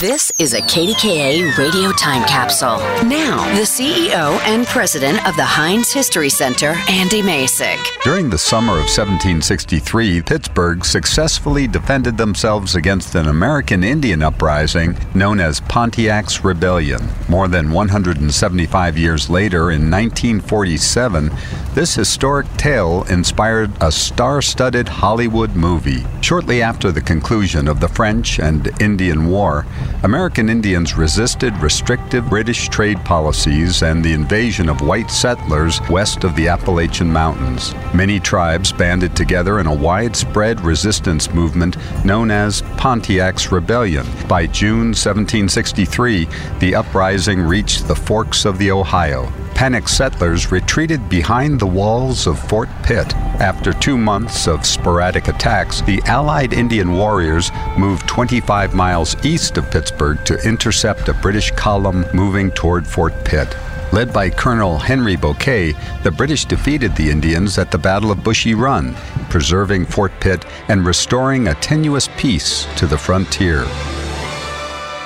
This is a KDKA radio time capsule. Now, the CEO and president of the Heinz History Center, Andy Masich. During the summer of 1763, Pittsburgh successfully defended themselves against an American Indian uprising known as Pontiac's Rebellion. More than 175 years later, in 1947, this historic tale inspired a star studded Hollywood movie. Shortly after the conclusion of the French and Indian War, American Indians resisted restrictive British trade policies and the invasion of white settlers west of the Appalachian Mountains. Many tribes banded together in a widespread resistance movement known as Pontiac's Rebellion. By June 1763, the uprising reached the forks of the Ohio. Panicked settlers retreated behind the walls of Fort Pitt. After two months of sporadic attacks, the Allied Indian warriors moved 25 miles east of Pittsburgh to intercept a British column moving toward Fort Pitt. Led by Colonel Henry Bouquet, the British defeated the Indians at the Battle of Bushy Run, preserving Fort Pitt and restoring a tenuous peace to the frontier.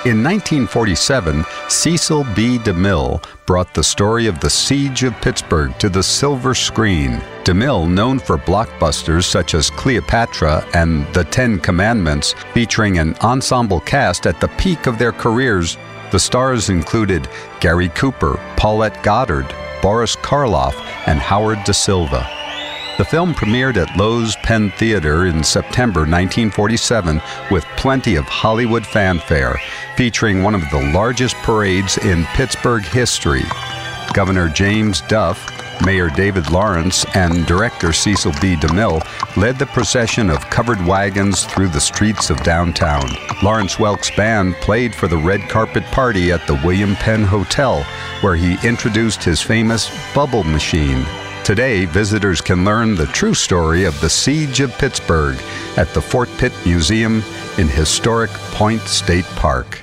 In 1947, Cecil B. DeMille brought the story of the Siege of Pittsburgh to the silver screen. DeMille, known for blockbusters such as Cleopatra and The Ten Commandments, featuring an ensemble cast at the peak of their careers, the stars included Gary Cooper, Paulette Goddard, Boris Karloff, and Howard Da Silva. The film premiered at Loew's Penn Theater in September 1947 with plenty of Hollywood fanfare, featuring one of the largest parades in Pittsburgh history. Governor James Duff, Mayor David Lawrence, and director Cecil B. DeMille led the procession of covered wagons through the streets of downtown. Lawrence Welk's band played for the red carpet party at the William Penn Hotel, where he introduced his famous bubble machine. Today, visitors can learn the true story of the Siege of Pittsburgh at the Fort Pitt Museum in historic Point State Park.